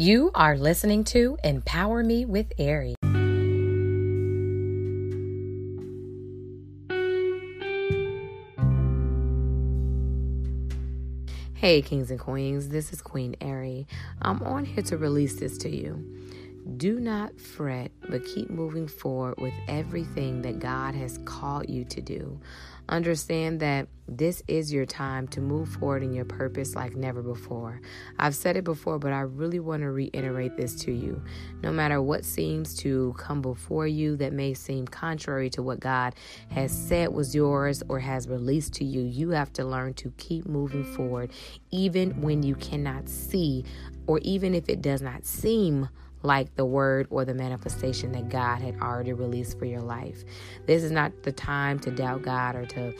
You are listening to Empower Me with Ari. Hey, kings and queens, this is Queen Ari. I'm on here to release this to you. Do not fret, but keep moving forward with everything that God has called you to do. Understand that this is your time to move forward in your purpose like never before. I've said it before, but I really want to reiterate this to you. No matter what seems to come before you that may seem contrary to what God has said was yours or has released to you, you have to learn to keep moving forward, even when you cannot see or even if it does not seem like the word or the manifestation that God had already released for your life. This is not the time to doubt God or to,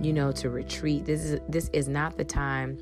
you know, to retreat. This is this is not the time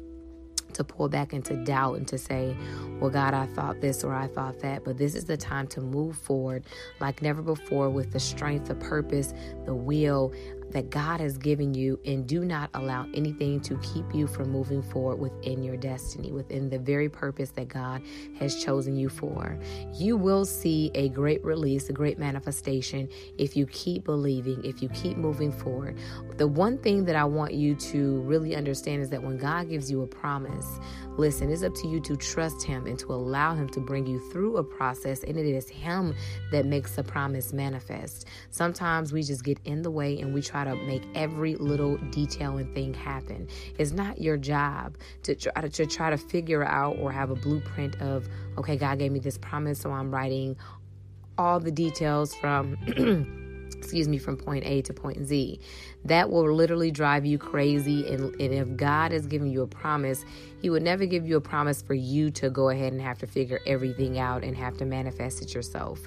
to pull back into doubt and to say, Well, God, I thought this or I thought that. But this is the time to move forward like never before with the strength, the purpose, the will, that God has given you and do not allow anything to keep you from moving forward within your destiny, within the very purpose that God has chosen you for. You will see a great release, a great manifestation if you keep believing, if you keep moving forward. The one thing that I want you to really understand is that when God gives you a promise, listen, it's up to you to trust Him and to allow Him to bring you through a process, and it is Him that makes the promise manifest. Sometimes we just get in the way and we try to make every little detail and thing happen. It's not your job to try to, uh, to try to figure out or have a blueprint of, okay, God gave me this promise, so I'm writing all the details from excuse me, from point A to point Z. That will literally drive you crazy. And, and if God is giving you a promise, He would never give you a promise for you to go ahead and have to figure everything out and have to manifest it yourself.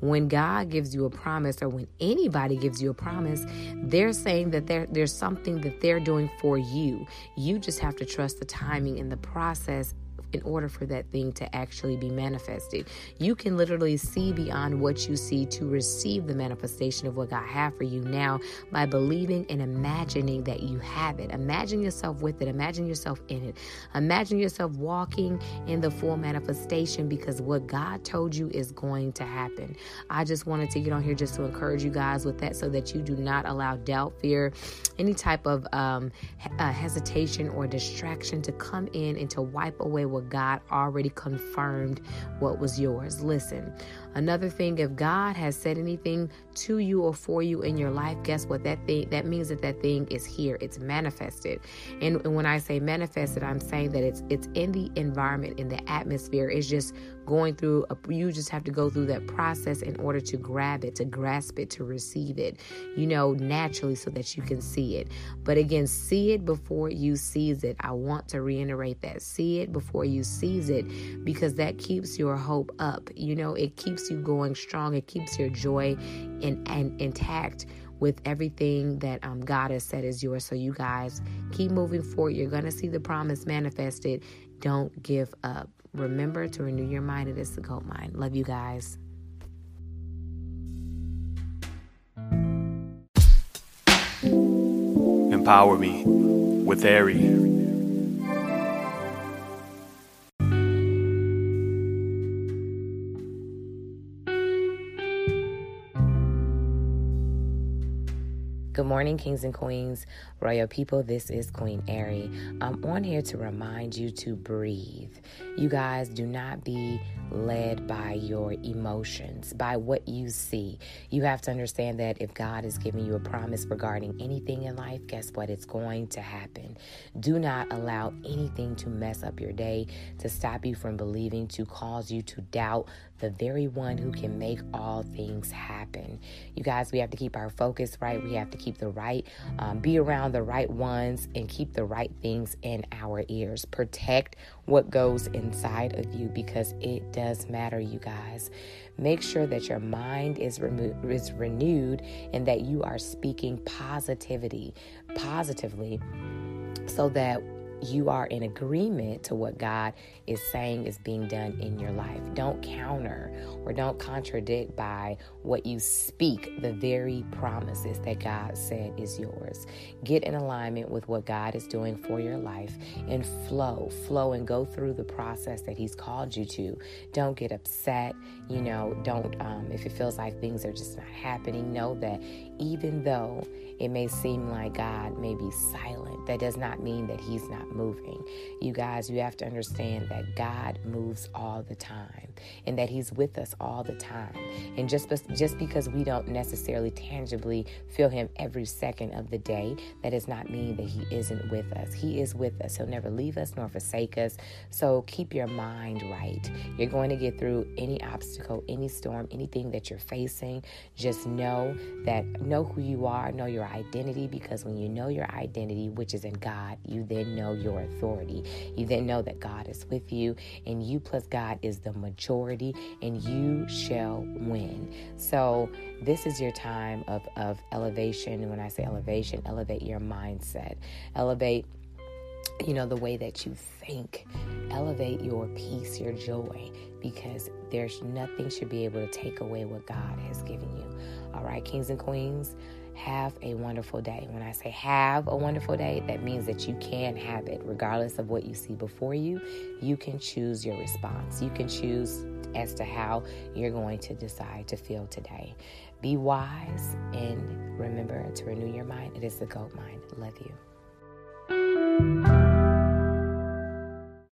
When God gives you a promise, or when anybody gives you a promise, they're saying that there's something that they're doing for you. You just have to trust the timing and the process in order for that thing to actually be manifested. You can literally see beyond what you see to receive the manifestation of what God has for you now by believing and imagining that you have it. Imagine yourself with it, imagine yourself in it. Imagine yourself walking in the full manifestation because what God told you is going to happen. I just wanted to get on here just to encourage you guys with that so that you do not allow doubt, fear, any type of um, uh, hesitation or distraction to come in and to wipe away what God already confirmed what was yours. Listen, another thing, if God has said anything to you or for you in your life, guess what? That thing that means that that thing is here. It's manifested. And, and when I say manifested, I'm saying that it's it's in the environment, in the atmosphere. It's just going through a, you just have to go through that process in order to grab it, to grasp it, to receive it, you know, naturally so that you can see it. But again, see it before you seize it. I want to reiterate that. See it before you seize it because that keeps your hope up. You know, it keeps you going strong. It keeps your joy in, and intact with everything that um, God has said is yours. So, you guys keep moving forward. You're going to see the promise manifested. Don't give up. Remember to renew your mind. It is the gold mind. Love you guys. Empower me with Ari. Good morning, kings and queens, royal people. This is Queen Ari. I'm on here to remind you to breathe. You guys do not be led by your emotions, by what you see. You have to understand that if God is giving you a promise regarding anything in life, guess what? It's going to happen. Do not allow anything to mess up your day, to stop you from believing, to cause you to doubt the very one who can make all things happen. You guys, we have to keep our focus right. We have to keep the right, um, be around the right ones, and keep the right things in our ears. Protect what goes inside of you because it does matter, you guys. Make sure that your mind is, remo- is renewed and that you are speaking positivity, positively, so that you are in agreement to what God is saying is being done in your life. Don't counter or don't contradict by what you speak the very promises that God said is yours. Get in alignment with what God is doing for your life and flow, flow and go through the process that He's called you to. Don't get upset. You know, don't, um, if it feels like things are just not happening, know that even though it may seem like God may be silent, that does not mean that He's not moving. You guys, you have to understand that God moves all the time and that He's with us all the time. And just, just because we don't necessarily tangibly feel Him every second of the day, that does not mean that He isn't with us. He is with us. He'll never leave us nor forsake us. So keep your mind right. You're going to get through any obstacle, any storm, anything that you're facing. Just know that, know who you are, know your identity because when you know your identity, which is in God, you then know your authority. You then know that God is with you, and you plus God is the majority, and you shall win. So, this is your time of, of elevation. When I say elevation, elevate your mindset, elevate you know, the way that you think. Elevate your peace, your joy, because there's nothing should be able to take away what God has given you. All right, kings and queens, have a wonderful day. When I say have a wonderful day, that means that you can have it regardless of what you see before you. You can choose your response. You can choose as to how you're going to decide to feel today. Be wise and remember to renew your mind. It is the GOAT mind. Love you.